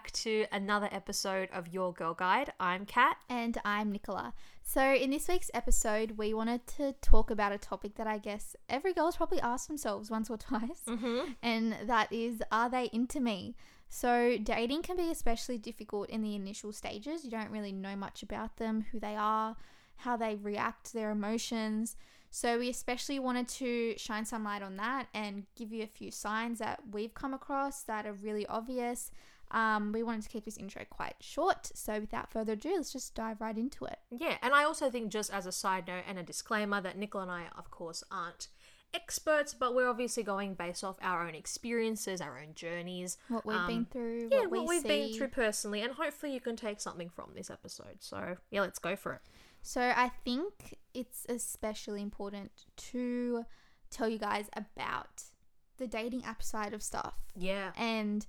back to another episode of Your Girl Guide. I'm Kat. And I'm Nicola. So, in this week's episode, we wanted to talk about a topic that I guess every girl's probably asked themselves once or twice, Mm-hmm. and that is, are they into me? So, dating can be especially difficult in the initial stages. You don't really know much about them, who they are, how they react to their emotions. So, we especially wanted to shine some light on that and give you a few signs that we've come across that are really obvious. Um, we wanted to keep this intro quite short. So, without further ado, let's just dive right into it. Yeah, and I also think, just as a side note and a disclaimer, that Nicola and I, of course, aren't experts, but we're obviously going based off our own experiences, our own journeys. What we've Um, been through, Yeah, what, what, we we've been through personally, and hopefully you can take something from this episode. So, yeah, let's go for it. So I think it's especially important to tell you guys about the dating app side of stuff. Yeah. And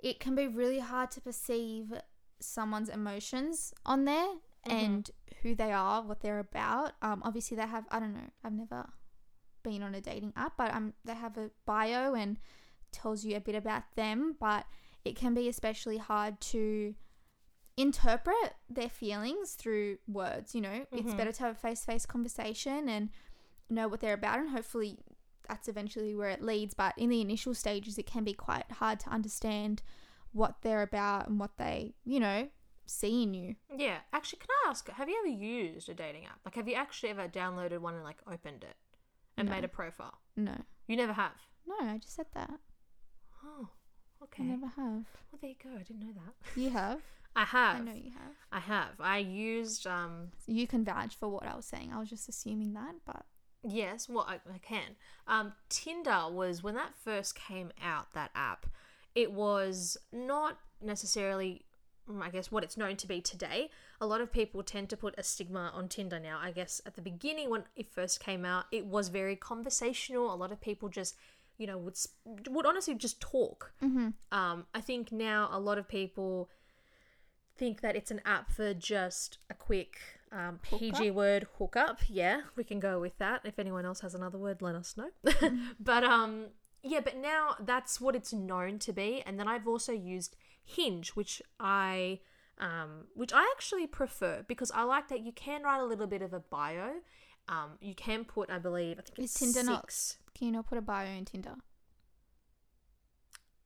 it can be really hard to perceive someone's emotions on there and who they are, what they're about. Um, obviously, they have, I don't know, I've never been on a dating app, but um, they have a bio and tells you a bit about them. But it can be especially hard to interpret their feelings through words. You know, it's Mhm. better to have a face to face conversation and know what they're about, and hopefully that's eventually where it leads. But in the initial stages, it can be quite hard to understand what they're about and what they, you know, see in you. Yeah. Actually, can I ask, have you ever used a dating app? Like, have you actually ever downloaded one and, like, opened it and No. made a profile? No, You never have? no, I just said that. Oh, okay. I never have. Well, there you go. I didn't know that. You have. I have. I know you have. I have. I used um You can vouch for what I was saying. I was just assuming that, but yes, well I, I can. Um Tinder was when that first came out that app, it was not necessarily mm, I guess what it's known to be today. A lot of people tend to put a stigma on Tinder now. I guess at the beginning when it first came out, it was very conversational. A lot of people just, you know, would would honestly just talk. mm-hmm. Um, I think now a lot of people think that it's an app for just a quick um, PG word hookup. Yeah, we can go with that. If anyone else has another word, let us know. but um, yeah, but now that's what it's known to be. And then I've also used Hinge, which I um, which I actually prefer because I like that you can write a little bit of a bio. Um, you can put, I believe, I think it's Tinder not- can you not put a bio in Tinder?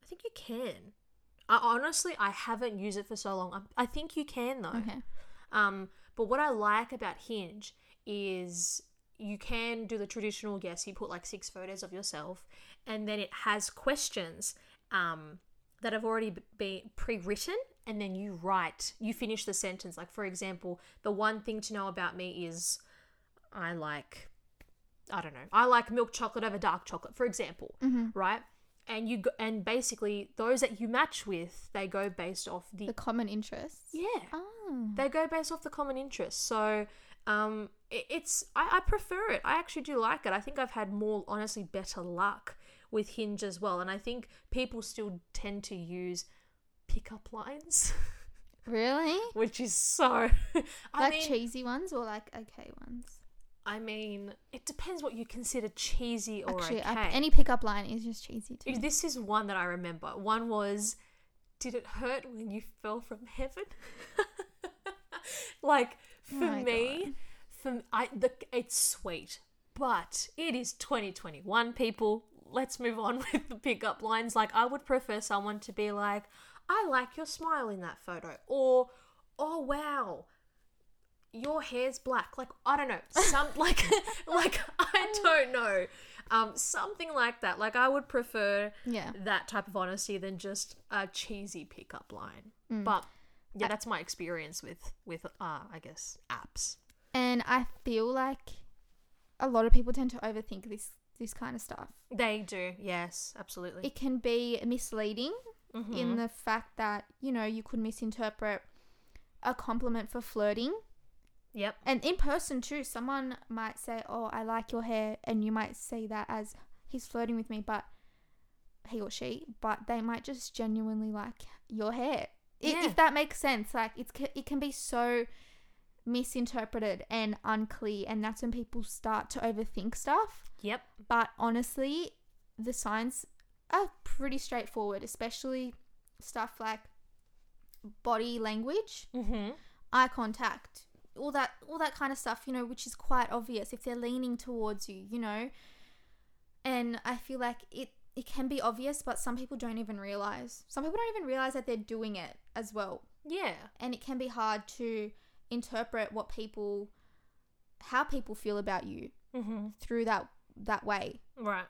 I think you can. I honestly, I haven't used it for so long. I, I think you can though. Okay. Um, but what I like about Hinge is you can do the traditional guess you put like six photos of yourself, and then it has questions um, that have already been pre-written, and then you write, you finish the sentence. Like for example, the one thing to know about me is I like, I don't know, I like milk chocolate over dark chocolate, for example, Mm-hmm. right? And you go, and basically those that you match with, they go based off the, The common interests. yeah Oh. they go based off the common interests. So um, it, it's I, I prefer it. I actually do like it. I think I've had more honestly better luck with Hinge as well, and I think people still tend to use pickup lines, Really? which is so. I like mean, cheesy ones or like okay ones? I mean, it depends what you consider cheesy or Actually, okay. I- any pickup line is just cheesy too. This is one that I remember. One was, "Did it hurt when you fell from heaven?" like for Oh me, God. for I the it's sweet, but it is 2021. People, let's move on with the pickup lines. Like I would prefer someone to be like, "I like your smile in that photo," or "Oh wow." Your hair's black. Like I don't know, some like like I don't know, um, something like that. Like I would prefer Yeah. that type of honesty than just a cheesy pickup line. Mm. But yeah, that's my experience with with uh I guess apps. And I feel like a lot of people tend to overthink this this kind of stuff. They do, yes, absolutely. It can be misleading Mhm. in the fact that, you know, you could misinterpret a compliment for flirting. Yep. And in person too, someone might say, "Oh, I like your hair," and you might see that as he's flirting with me, but he or she, but they might just genuinely like your hair. Yeah. If that makes sense, like it's it can be so misinterpreted and unclear, and that's when people start to overthink stuff. Yep. But honestly, the signs are pretty straightforward, especially stuff like body language, Mm-hmm. eye contact, all that all that kind of stuff, you know, which is quite obvious if they're leaning towards you, you know. And I feel like it it can be obvious, but some people don't even realize. Some people don't even realize that they're doing it as well. Yeah. And it can be hard to interpret what people how people feel about you Mm-hmm. through that that way. Right.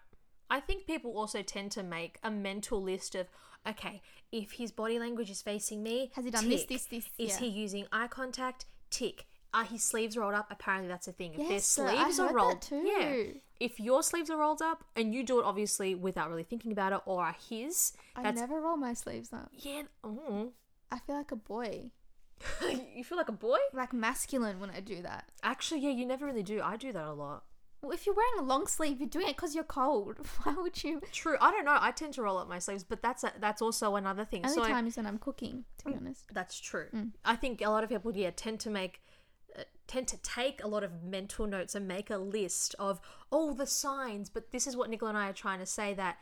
I think people also tend to make a mental list of, okay, if his body language is facing me, Has he done this, this, this? Is yeah. he using eye contact? Tick. Are his sleeves rolled up? Apparently, that's a thing. If their Yes, I sleeves are heard rolled, that too. yeah. If your sleeves are rolled up and you do it obviously without really thinking about it, or are his, I that's never roll my sleeves up. yeah. Oh. I feel like a boy. you feel like a boy? Like masculine when I do that. Actually, yeah. You never really do. I do that a lot. Well, if you're wearing a long sleeve, you're doing it because you're cold. Why would you? True. I don't know. I tend to roll up my sleeves, but that's a, that's also another thing. Only so time is when I'm cooking, to be honest. That's true. Mm. I think a lot of people, yeah, tend to make, tend to take a lot of mental notes and make a list of all the signs. But this is what Nicola and I are trying to say that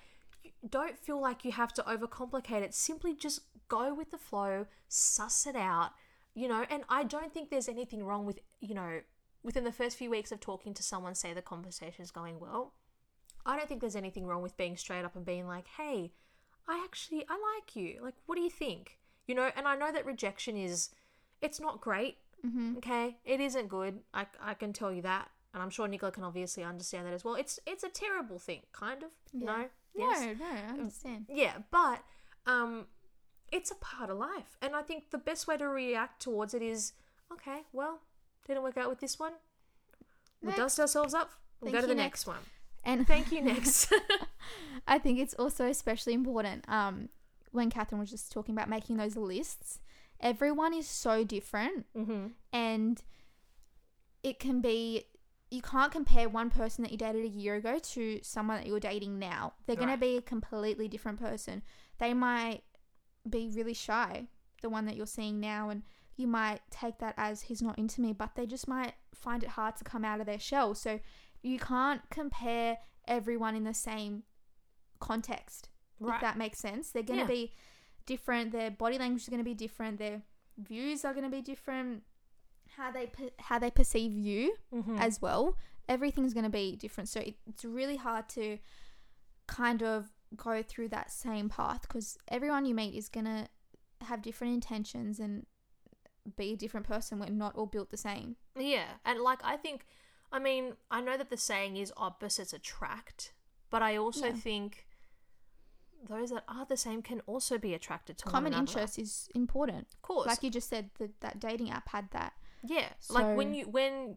don't feel like you have to overcomplicate it. Simply just go with the flow, suss it out, you know. And I don't think there's anything wrong with, you know, within the first few weeks of talking to someone, say the conversation is going well. I don't think there's anything wrong with being straight up and being like, hey, I actually I like you. Like, what do you think? You know, and I know that rejection is it's not great. Mm-hmm. Okay, it isn't good. I I can tell you that, and I'm sure Nicola can obviously understand that as well. It's it's a terrible thing, kind of. Yeah. No, No, yes, no, I understand. yeah, but um, it's a part of life, and I think the best way to react towards it is okay. Well, didn't work out with this one. We'll Next. dust ourselves up. We'll Thank go to the next. next one. And Thank you. Next. I think it's also especially important um, when Catherine was just talking about making those lists. Everyone is so different, mm-hmm. and it can be you can't compare one person that you dated a year ago to someone that you're dating now. They're going to be a completely different person. They might be really shy, the one that you're seeing now, and you might take that as he's not into me, but they just might find it hard to come out of their shell. So you can't compare everyone in the same context, if that makes sense. They're going to Yeah. be different, their body language is going to be different, their views are going to be different how they per- how they perceive you Mm-hmm. as well everything's going to be different so it, it's really hard to kind of go through that same path because everyone you meet is going to have different intentions and be a different person we're not all built the same Yeah, and like I think, I mean, I know that the saying is opposites attract, but I also Yeah. think those that are the same can also be attracted to common interest is important Of course, like you just said that that dating app had that yeah, like when you when.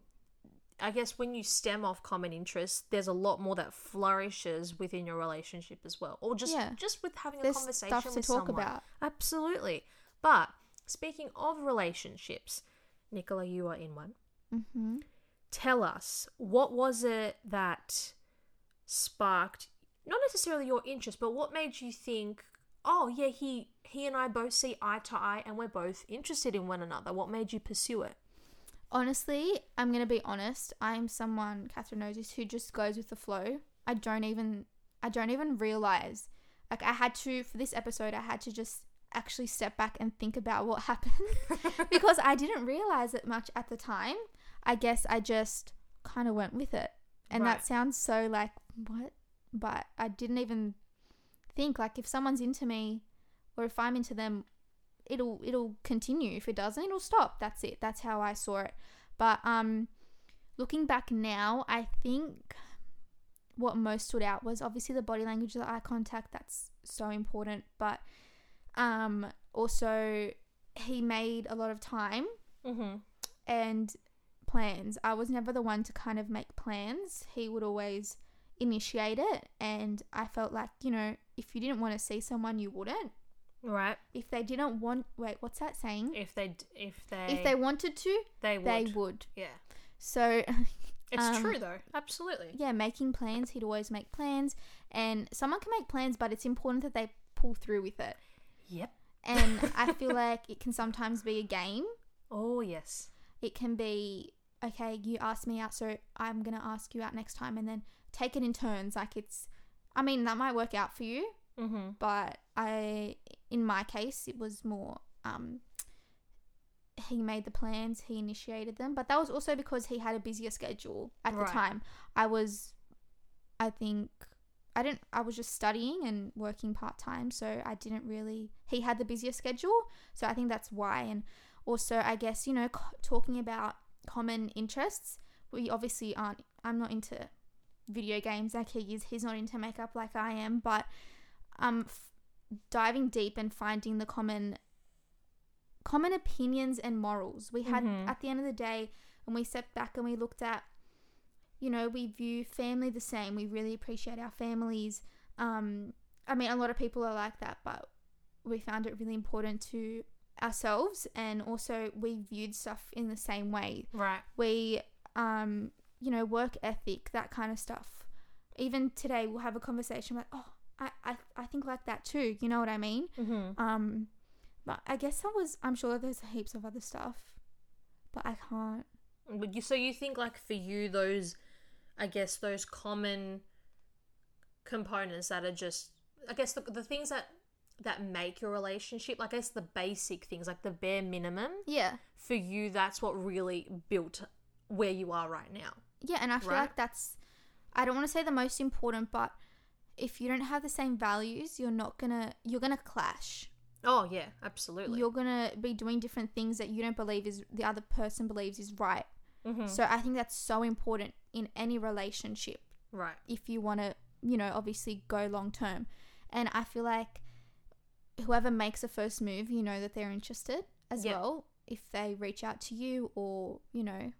I guess when you stem off common interests, there's a lot more that flourishes within your relationship as well, or just Yeah. just with having a there's conversation stuff to with talk someone. about Absolutely. But speaking of relationships, Nicola, you are in one. mm-hmm. tell us what was it that sparked not necessarily your interest but what made you think oh yeah he he and i both see eye to eye and we're both interested in one another. What made you pursue it? Honestly i'm going to be honest i'm someone catherine knows this who just goes with the flow. I don't even i don't even realize like i had to for this episode i had to just actually step back and think about what happened because i didn't realize it much at the time. I guess i just kind of went with it. And Right. that sounds so like what but i didn't even think like if someone's into me or if i'm into them it'll it'll continue. If it doesn't it'll stop. That's it. That's how i saw it. But um looking back now i think what most stood out was obviously the body language the eye contact. That's so important. But um also he made a lot of time mm-hmm. and plans. I was never the one to kind of make plans. He would always initiate it and i felt like you know if you didn't want to see someone you wouldn't. Right. If they didn't want wait what's that saying? If they if they if they wanted to they would, they would. Yeah. So it's Um, true though. Absolutely. yeah making plans. He'd always make plans. And someone can make plans but it's important that they pull through with it. Yep. And i feel like it can sometimes be a game. Oh yes. It can be okay you asked me out so i'm gonna ask you out next time and then take it in turns like it's i mean that might work out for you mm-hmm. but i in my case it was more um he made the plans, he initiated them, but that was also because he had a busier schedule at Right. the time. I was, I think, I didn't, I was just studying and working part time, so I didn't really, he had the busier schedule, so I think that's why. And also, I guess, you know, c- talking about common interests, we obviously aren't, I'm not into video games like he is, he's not into makeup like I am, but um, f- diving deep and finding the common common opinions and morals. We had Mhm. at the end of the day when we stepped back and we looked at you know, we view family the same. We really appreciate our families. Um I mean a lot of people are like that, but we found it really important to ourselves and also we viewed stuff in the same way. Right. We um you know, work ethic, that kind of stuff. Even today we'll have a conversation about, oh, I, I, I think like that too. You know what I mean? Mm-hmm. Um, but I guess I was. I'm sure there's heaps of other stuff, but I can't. But you, so you think like for you those, I guess those common components that are just, I guess the, the things that that make your relationship, I guess the basic things like the bare minimum Yeah, for you, that's what really built where you are right now. yeah, and I feel Right. like that's. I don't want to say the most important, but if you don't have the same values, you're not gonna. You're gonna clash. Oh yeah, absolutely. You're gonna be doing different things that you don't believe is the other person believes is right. Mhm. So I think that's so important in any relationship. Right. if you want to, you know, obviously go long term. And I feel like whoever makes the first move, you know that they're interested as Yeah. well. If they reach out to you or, you know,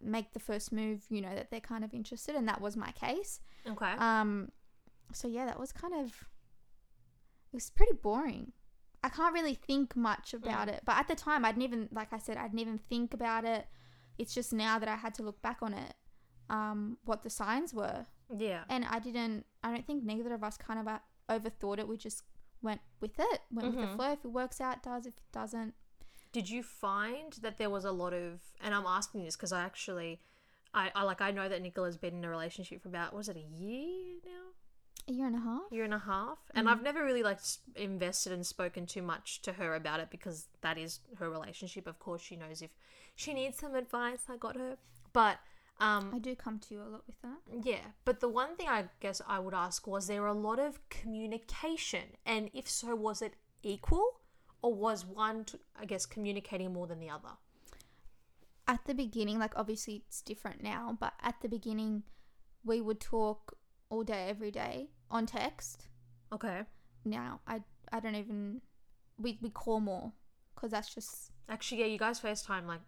make the first move, you know that they're kind of interested and that was my case. Okay. Um so yeah, that was kind of it was pretty boring. I can't really think much about it, but at the time I didn't even like I said I didn't even think about it. It's just now that I had to look back on it um what the signs were yeah. and I didn't. I don't think neither of us kind of uh, overthought it. We just went with it, went with Mhm. the flow. If it works out, it does. If it doesn't, Did you find that there was a lot of, and I'm asking this because I actually, I, I like I know that Nicola's been in a relationship for about was it a year now, a year and a half. year and a half, and Mhm. I've never really like invested and spoken too much to her about it because that is her relationship. Of course, she knows if she needs some advice, I got her. But um, I do come to you a lot with that. Yeah, but the one thing I guess I would ask was there a lot of communication, and if so, was it equal, or was one, I guess, communicating more than the other? At the beginning, like obviously it's different now, but at the beginning, we would talk all day, every day on text. Okay, Now I I don't even we we call more because that's just actually, yeah, you guys FaceTime like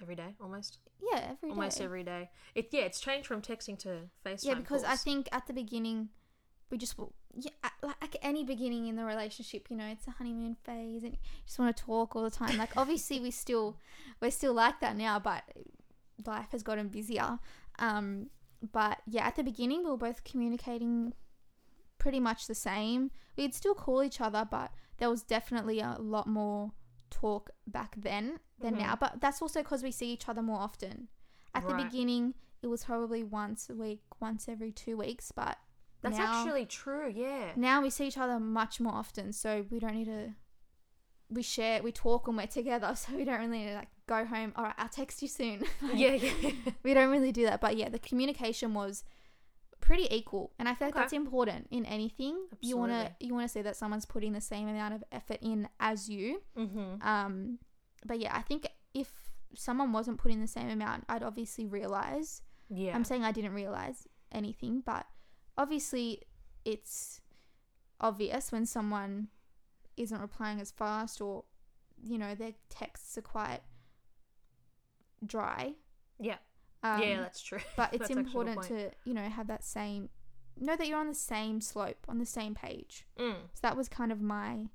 every day, almost, yeah every day. almost every day. It yeah, it's changed from texting to FaceTime. yeah because I think at the beginning we just yeah like any beginning in the relationship you know it's a honeymoon phase and you just want to talk all the time like obviously we still we're still like that now but life has gotten busier um but yeah at the beginning we were both communicating pretty much the same we'd still call each other but there was definitely a lot more talk back then than Mhm. now but that's also because we see each other more often at the beginning it was probably once a week once every two weeks but that's now, actually true. Yeah, now we see each other much more often so we don't need to we share we talk when we're together so we don't really need to like go home all right i'll text you soon Like, yeah, yeah. we don't really do that but yeah the communication was pretty equal and i feel like Okay. that's important in anything. You want to you want to see that someone's putting the same amount of effort in as you. Mm-hmm. um but yeah i think if someone wasn't putting the same amount i'd obviously realize. Yeah, i'm saying i didn't realize anything but obviously it's obvious when someone isn't replying as fast or you know their texts are quite dry. Yeah, um, yeah. That's true. but it's That's actually a good important to you know have that same know that you're on the same slope on the same page Mm. so that was kind of my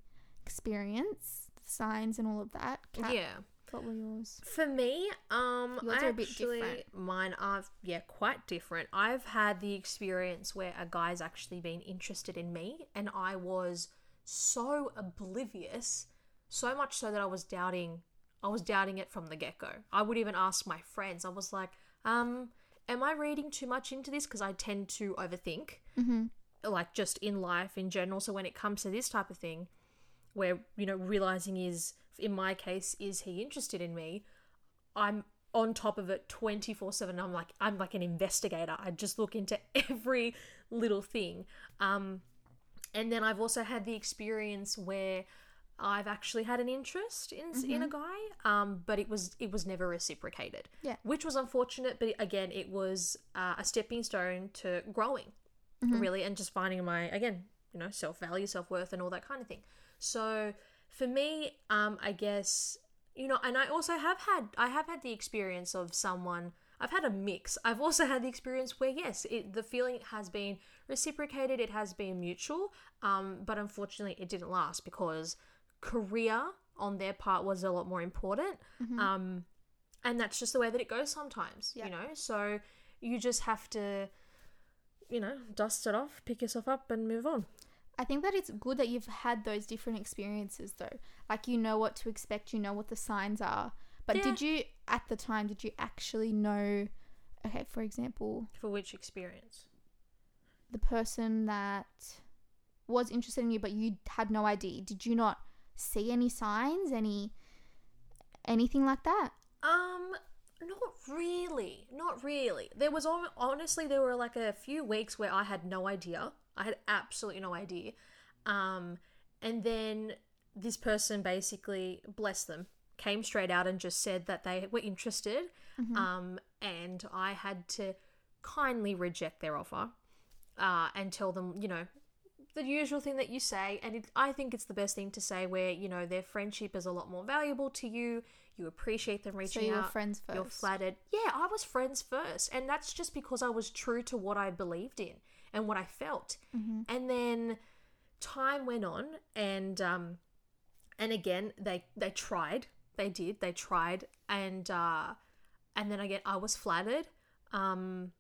experience the signs and all of that Kat, Yeah. what were yours For me, um, Yours are a bit actually different. mine are yeah quite different. I've had the experience where a guy's actually been interested in me, and I was so oblivious, so much so that I was doubting. I was doubting it from the get go. I would even ask my friends. I was like, um, "Am I reading too much into this?" Because I tend to overthink mm-hmm. like just in life in general. So when it comes to this type of thing, where you know realizing is in my case, is he interested in me? I'm on top of it 24 7 i'm like i'm like an investigator i just look into every little thing um and then i've also had the experience where i've actually had an interest in in a guy um but it was it was never reciprocated Yeah. which was unfortunate but again it was uh, a stepping stone to growing really and just finding my again you know self-value self-worth and all that kind of thing. So for me um i guess you know and i also have had i have had the experience of someone i've had a mix. I've also had the experience where yes it, the feeling has been reciprocated it has been mutual um but unfortunately it didn't last because career on their part was a lot more important um and that's just the way that it goes sometimes Yeah. you know so you just have to you know dust it off pick yourself up and move on I think that it's good that you've had those different experiences though. Like you know what to expect, you know what the signs are. But Yeah. did you at the time did you actually know okay, for example, for which experience the person that was interested in you but you had no idea. did you not see any signs, any anything like that? Um, not really, not really. There was honestly there were like a few weeks where I had no idea. I had absolutely no idea. Um, and then this person basically, bless them, came straight out and just said that they were interested. Um, and I had to kindly reject their offer. Uh, and tell them, you know, the usual thing that you say, and it, I think it's the best thing to say, where you know their friendship is a lot more valuable to you. You appreciate them reaching So you were out. friends 1st You're flattered. Yeah, I was friends first, and that's just because I was true to what I believed in and what I felt. Mm-hmm. And then time went on, and um, and again they they tried, they did, they tried, and uh, and then again I was flattered, um,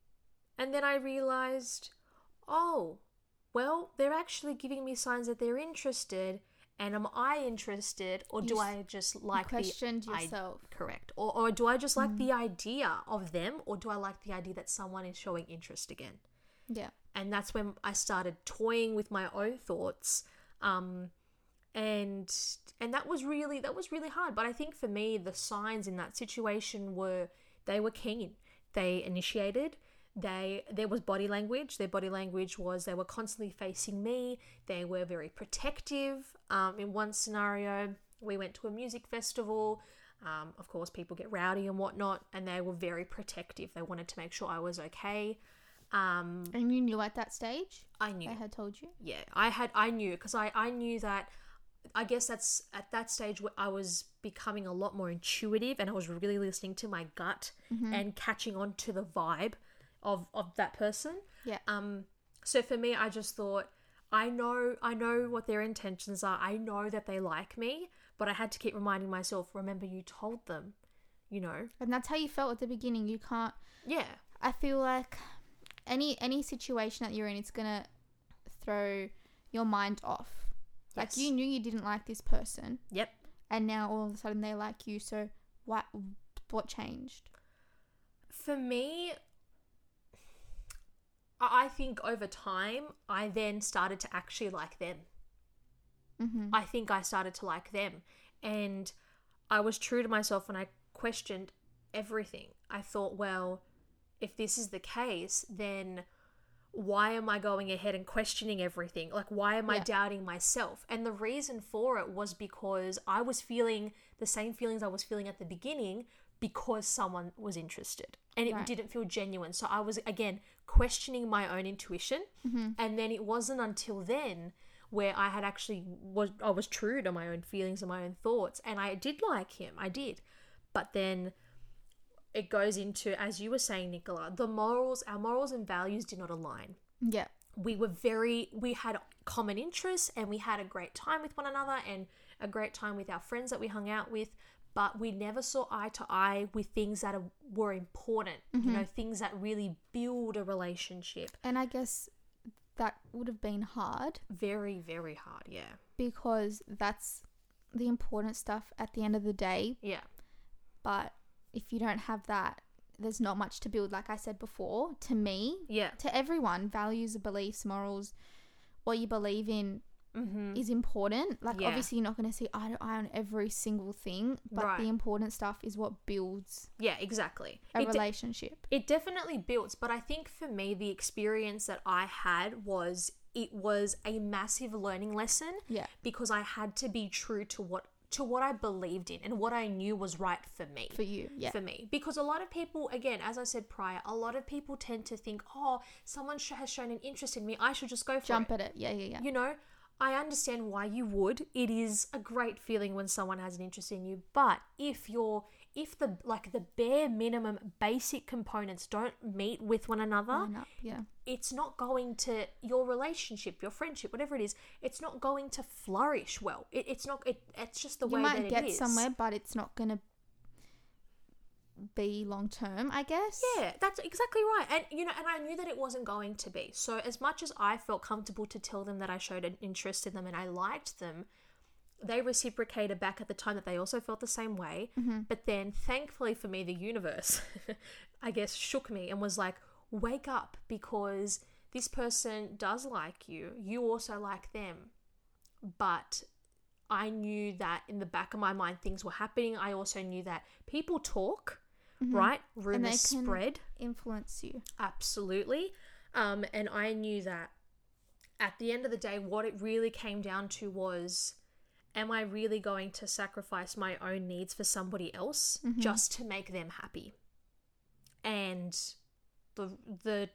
and then I realized, oh, well, they're actually giving me signs that they're interested. And am I interested, or do You I just like the questioned I- yourself. Correct. Or, or do I just like Mm. the idea of them, or do I like the idea that someone is showing interest again? Yeah. And that's when I started toying with my own thoughts, um, and and that was really that was really hard. But I think for me, the signs in that situation were they were keen. They initiated. They there was body language. Their body language was they were constantly facing me. They were very protective. Um, in one scenario, we went to a music festival. Um, of course, people get rowdy and whatnot, and they were very protective. They wanted to make sure I was okay. Um, And you knew at that stage? I knew i had told you? yeah i had i knew because i i knew that i guess that's at that stage where i was becoming a lot more intuitive and i was really listening to my gut and catching on to the vibe of of that person Yeah. um so for me i just thought i know i know what their intentions are i know that they like me but i had to keep reminding myself remember you told them you know And that's how you felt at the beginning. You can't yeah I feel like any any situation that you're in, it's gonna throw your mind off. Like Yes. you knew you didn't like this person, yep and now all of a sudden they like you. So what what changed? For me, I think over time, I then started to actually like them. Mm-hmm. I think I started to like them. And I was true to myself when I questioned everything. I thought, well, if this is the case, then why am I going ahead and questioning everything? Like, why am I doubting myself? And the reason for it was because I was feeling the same feelings I was feeling at the beginning because someone was interested and it Right. didn't feel genuine. So I was, again, questioning my own intuition. Mm-hmm. And then it wasn't until then where I had actually was I was true to my own feelings and my own thoughts and I did like him I did but then it goes into as you were saying Nicola the morals our morals and values did not align Yeah. we were very we had common interests and we had a great time with one another and a great time with our friends that we hung out with but we never saw eye to eye with things that are, were important you mm-hmm. know things that really build a relationship. And I guess that would have been hard. Very very hard yeah. Because that's the important stuff at the end of the day. yeah. But if you don't have that, there's not much to build. Like I said before, to me, yeah. to everyone, values, beliefs, morals, what you believe in, Mm-hmm. is important. Like Yeah. obviously you're not going to see eye to eye on every single thing, but Right. the important stuff is what builds Yeah, exactly. a It de- relationship. it definitely builds, but I think for me, the experience that I had was it was a massive learning lesson yeah. because I had to be true to what to what I believed in and what I knew was right for me. For you. Yeah. for me because a lot of people again as i said prior a lot of people tend to think oh someone sh- has shown an interest in me i should just go for Jump it at it. Yeah, yeah, yeah. you know i understand why you would. It is a great feeling when someone has an interest in you but if you're if the like the bare minimum basic components don't meet with one another up, yeah. it's not going to your relationship your friendship whatever it is it's not going to flourish well. It, it's not it, it's just the You way might that get it is. somewhere, but it's not going to be long term, I guess. Yeah, that's exactly right. And you know, and I knew that it wasn't going to be. So as much as I felt comfortable to tell them that I showed an interest in them and I liked them, they reciprocated back at the time that they also felt the same way. Mm-hmm. But then thankfully for me the universe I guess shook me and was like, "Wake up because this person does like you. You also like them." But I knew that in the back of my mind things were happening. I also knew that people talk, right? Rumors Mm-hmm. they can- spread. Influence you. Absolutely. Um, and I knew that at the end of the day, what it really came down to was am I really going to sacrifice my own needs for somebody else just to make them happy? And the the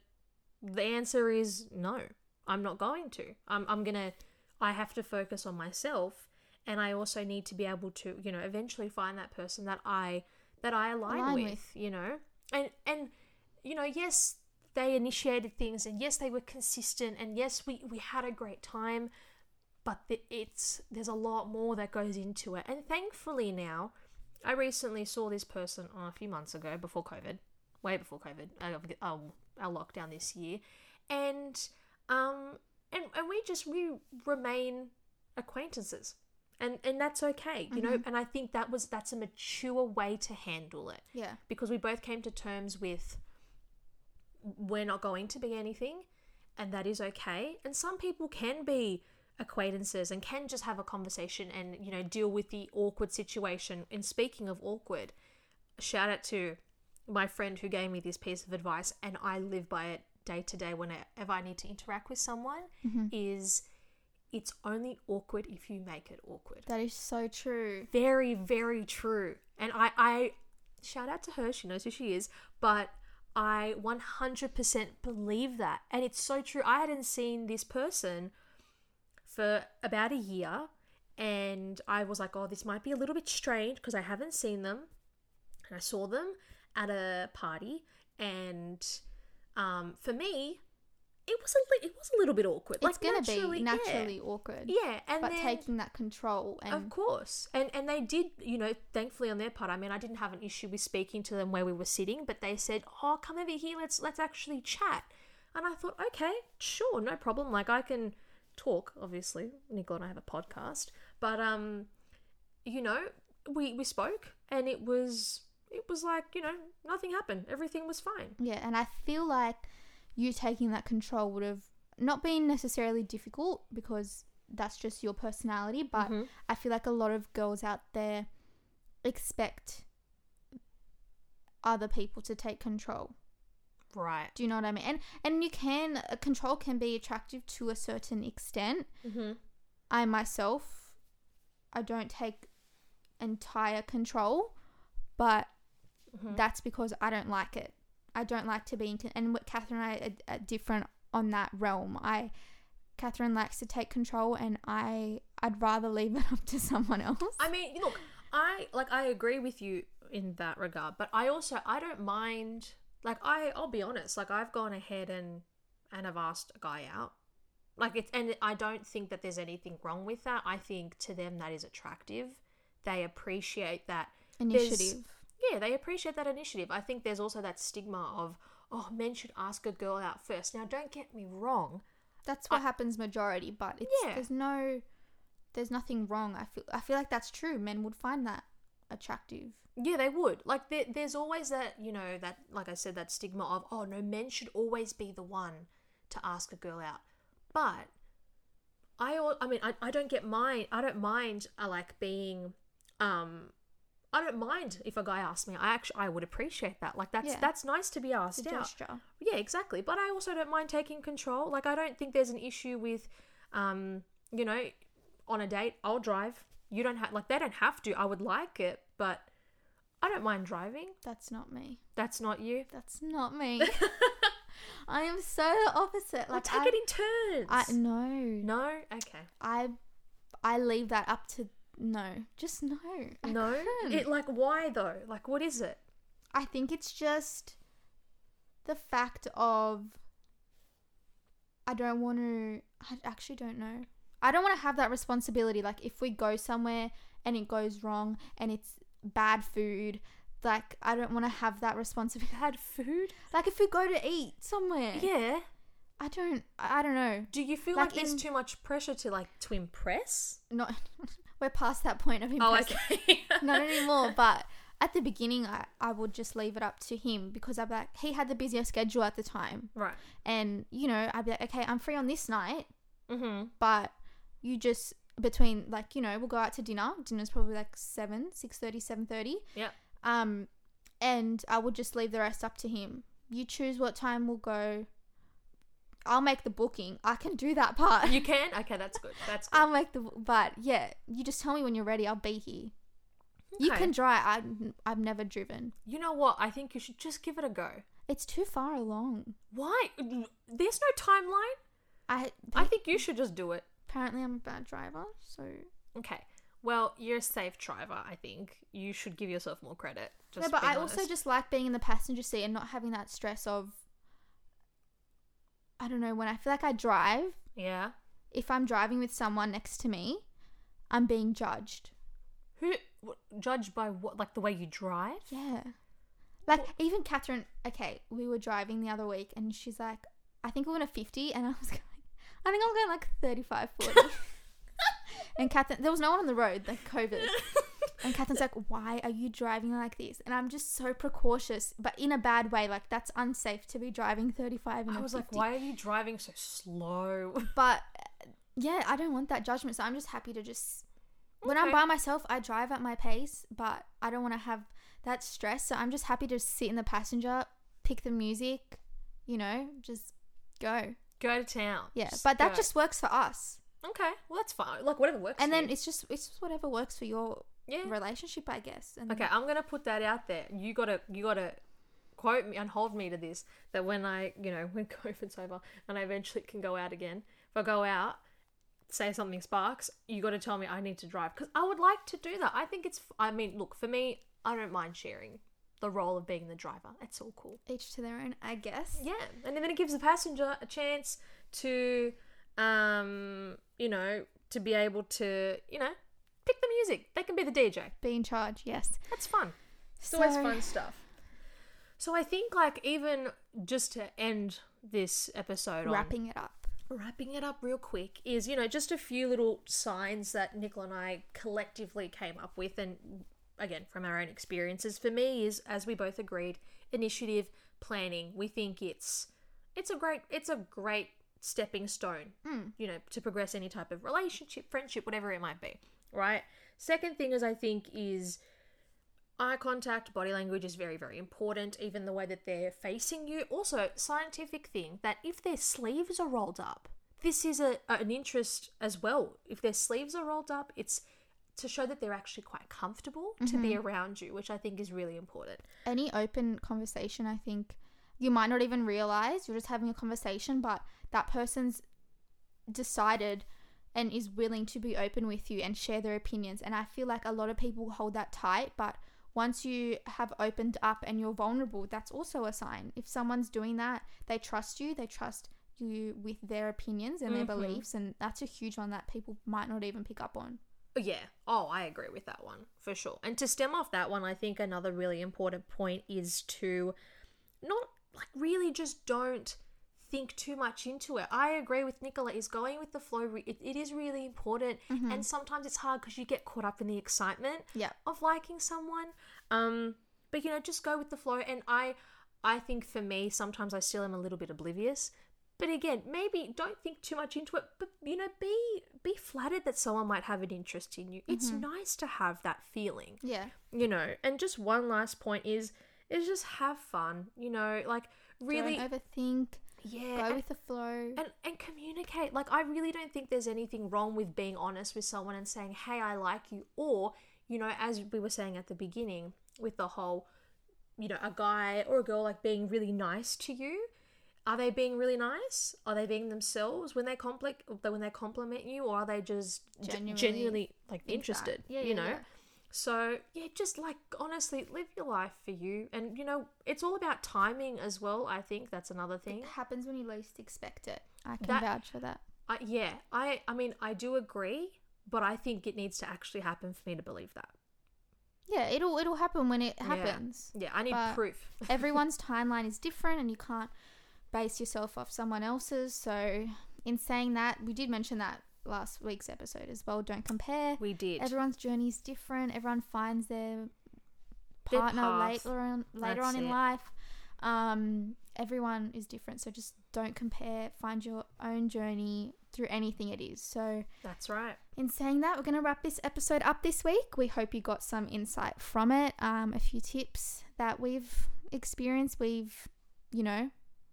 the answer is no. I'm not going to. I'm I'm going to I have to focus on myself and I also need to be able to, you know, eventually find that person that I that I align, Align with, with. you know. And and you know, yes, they initiated things and yes, they were consistent and yes, we we had a great time, but the, it's there's a lot more that goes into it. And thankfully now, I recently saw this person oh, a few months ago before COVID, way before COVID, our lockdown this year, and um and and we just we remain acquaintances. And and that's okay, you know, mm-hmm. and I think that was that's a mature way to handle it. Yeah. because we both came to terms with we're not going to be anything and that is okay. And some people can be acquaintances and can just have a conversation and you know deal with the awkward situation. And speaking of awkward shout out to my friend who gave me this piece of advice and I live by it day to day whenever I need to interact with someone mm-hmm. is it's only awkward if you make it awkward. That is so true. very very true. And i i shout out to her she knows who she is but i 100% believe that. And it's so true. I hadn't seen this person for about a year and i was like oh this might be a little bit strange because i haven't seen them. And i saw them at a party and um, for me it was a li- it was a little bit awkward Like, It's going to naturally- be yeah. naturally awkward. yeah and but then, taking that control and of course. And and they did, you know, thankfully on their part. I mean, I didn't have an issue with speaking to them where we were sitting, but they said, "Oh, come over here. Let's let's actually chat." And I thought, "Okay, sure, no problem. Like I can talk, obviously. Nicola and I have a podcast, but um you know, we we spoke and it was it was like, you know, nothing happened. Everything was fine. Yeah, and I feel like you taking that control would have not been necessarily difficult because that's just your personality, but Mhm. I feel like a lot of girls out there expect other people to take control. Right. Do you know what I mean? And and you can uh, control can be attractive to a certain extent. Mhm. I myself I don't take entire control, but Mhm. that's because I don't like it. I don't like to be in, and what Catherine and I are, are different on that realm. I, Catherine likes to take control, and I, I'd rather leave it up to someone else. I mean, look, I like I agree with you in that regard, but I also I don't mind like I I'll be honest, like I've gone ahead and and I've asked a guy out. Like it's and I don't think that there's anything wrong with that. I think to them that is attractive. They appreciate that Initiative. Yeah, they appreciate that initiative. I think there's also that stigma of oh, men should ask a girl out first. Now, don't get me wrong. That's what happens majority, but it's Yeah. there's no, there's nothing wrong. I feel I feel like that's true. Men would find that attractive. Yeah, they would. Like there, there's always that, you know, that like I said, that stigma of oh no, men should always be the one to ask a girl out. But I I mean I, I don't get mind I don't mind I like being um I don't mind if a guy asks me. I actually I would appreciate that. Like that's Yeah. that's nice to be It's asked out. gesture. Yeah, exactly. But I also don't mind taking control. Like I don't think there's an issue with um, you know, on a date, I'll drive. You don't have like they don't have to. I would like it, but I don't mind driving. That's not me. That's not you. That's not me. I am so the opposite. Like Like take I, it in turns. I no. no, okay. I I leave that up to no. Just no. I no, couldn't. it like why though? Like what is it? I think it's just the fact of I don't want to. I actually don't know. I don't want to have that responsibility. Like if we go somewhere and it goes wrong and it's bad food, like I don't want to have that responsibility. Bad food? Like if we go to eat somewhere, Yeah. I don't. I don't know. Do you feel Like like, there's in- too much pressure to like to impress? Not. we're past that point of Oh, okay. Not anymore. But at the beginning, I, I would just leave it up to him because I'd be like, he had the busier schedule at the time. right. And, you know, I'd be like, okay, I'm free on this night, Mm-hmm. but you just, between, like, you know, we'll go out to dinner. Dinner's probably like 7, 6.30, 7.30. Yep. Um, and I would just leave the rest up to him. You choose what time we'll go. I'll make the booking. I can do that part. You can? Okay, that's good. That's good. I'll make the, but yeah, you just tell me when you're ready. I'll be here. You can drive. I, I've never driven. You know what? I think you should just give it a go. It's too far along. Why? There's no timeline. I, I think you should just do it. apparently I'm a bad driver, so Okay. Well, you're a safe driver, I think. You should give yourself more credit. Just no. But I also just like being in the passenger seat and not having that stress of. I don't know when I feel like I drive. Yeah. If I'm driving with someone next to me, I'm being judged. Who judged by what? Like the way you drive? Yeah. Like even Catherine. Okay, we were driving the other week, and she's like, "I think we're going to 50," and I was going, "I think I'm going like 35, 40." and Catherine, there was no one on the road, like COVID. And Catherine's like, "Why are you driving like this?" And I'm just so precautious, but in a bad way. Like that's unsafe to be driving 35 and I was like, why are you driving so slow? But yeah, I don't want that judgment. So I'm just happy to just when I'm by myself, I drive at my pace, but I don't want to have that stress. So I'm just happy to sit in the passenger, pick the music, you know, just go. Go to town. Yeah, Just but that go. just works for us. okay. Well, that's fine. Like whatever works. And for then you. it's just it's just whatever works for your yeah. relationship, I guess. And Okay, I'm gonna put that out there. You gotta, you gotta quote me and hold me to this. That when I, you know, when COVID's over and I eventually can go out again, if I go out, say something sparks, you got to tell me I need to drive because I would like to do that. I think it's. I mean, look for me, I don't mind sharing the role of being the driver. It's all cool. each to their own, I guess. Yeah, and then it gives the passenger a chance to, um, you know, to be able to, you know, pick the music. They can be the DJ. Be in charge, yes. That's fun. It's always fun stuff. So I think like even just to end this episode on Wrapping it up. wrapping it up real quick is you know just a few little signs that Nicola and I collectively came up with and again from our own experiences for me is as we both agreed initiative planning we think it's it's a great it's a great stepping stone Mm. you know to progress any type of relationship friendship whatever it might be right second thing is I think is eye contact, body language is very, very important. Even the way that they're facing you. Also, scientific thing that if their sleeves are rolled up, this is a, an interest as well. If their sleeves are rolled up, it's to show that they're actually quite comfortable to be mm-hmm. around you, which I think is really important. any open conversation, I think you might not even realize you're just having a conversation, but that person's decided and is willing to be open with you and share their opinions. And I feel like a lot of people hold that tight, but once you have opened up and you're vulnerable, that's also a sign. If someone's doing that, they trust you, they trust you with their opinions and their Mhm. beliefs, and that's a huge one that people might not even pick up on. Yeah. Oh, I agree with that one for sure. And to stem off that one, I think another really important point is to not like really just don't think too much into it. I agree with Nicola is going with the flow. It, it is really important, and sometimes it's hard because you get caught up in the excitement Yeah. of liking someone. Um, but you know, just go with the flow. And I, I think for me, sometimes I still am a little bit oblivious but again, maybe don't think too much into it, but you know, be be flattered that someone might have an interest in you. It's Mm-hmm. nice to have that feeling Yeah. you know and just one last point is is just have fun you know like really Don't overthink. Yeah Go and, with the flow. and and communicate like i really don't think there's anything wrong with being honest with someone and saying hey i like you or you know as we were saying at the beginning with the whole you know a guy or a girl like being really nice to you are they being really nice are they being themselves when they compliment when they compliment you or are they just genuinely, Genuinely genuinely like interested Yeah, you yeah, know yeah. So yeah, just like honestly, live your life for you, and you know it's all about timing as well. I think that's another thing. It happens when you least expect it. I can That- vouch for that. I, yeah, I I mean I do agree, but I think it needs to actually happen for me to believe that. Yeah, it'll it'll happen when it Yeah. happens. Yeah, I need But- proof. Everyone's timeline is different, and you can't base yourself off someone else's. So, in saying that, we did mention that last week's episode as well. Don't compare. We did. Everyone's journey is different. Everyone finds their partner path. later on later That's on in it. life. Um, everyone is different, so just don't compare. Find your own journey through anything it is. So, That's right. in saying that, we're going to wrap this episode up this week. We hope you got some insight from it, um, a few tips that we've experienced. We've, you know,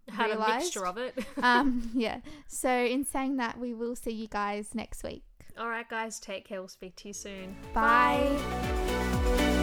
Had a Realised. mixture of it. um, yeah. So, in saying that, we will see you guys next week. all right, guys, take care. We'll speak to you soon. Bye.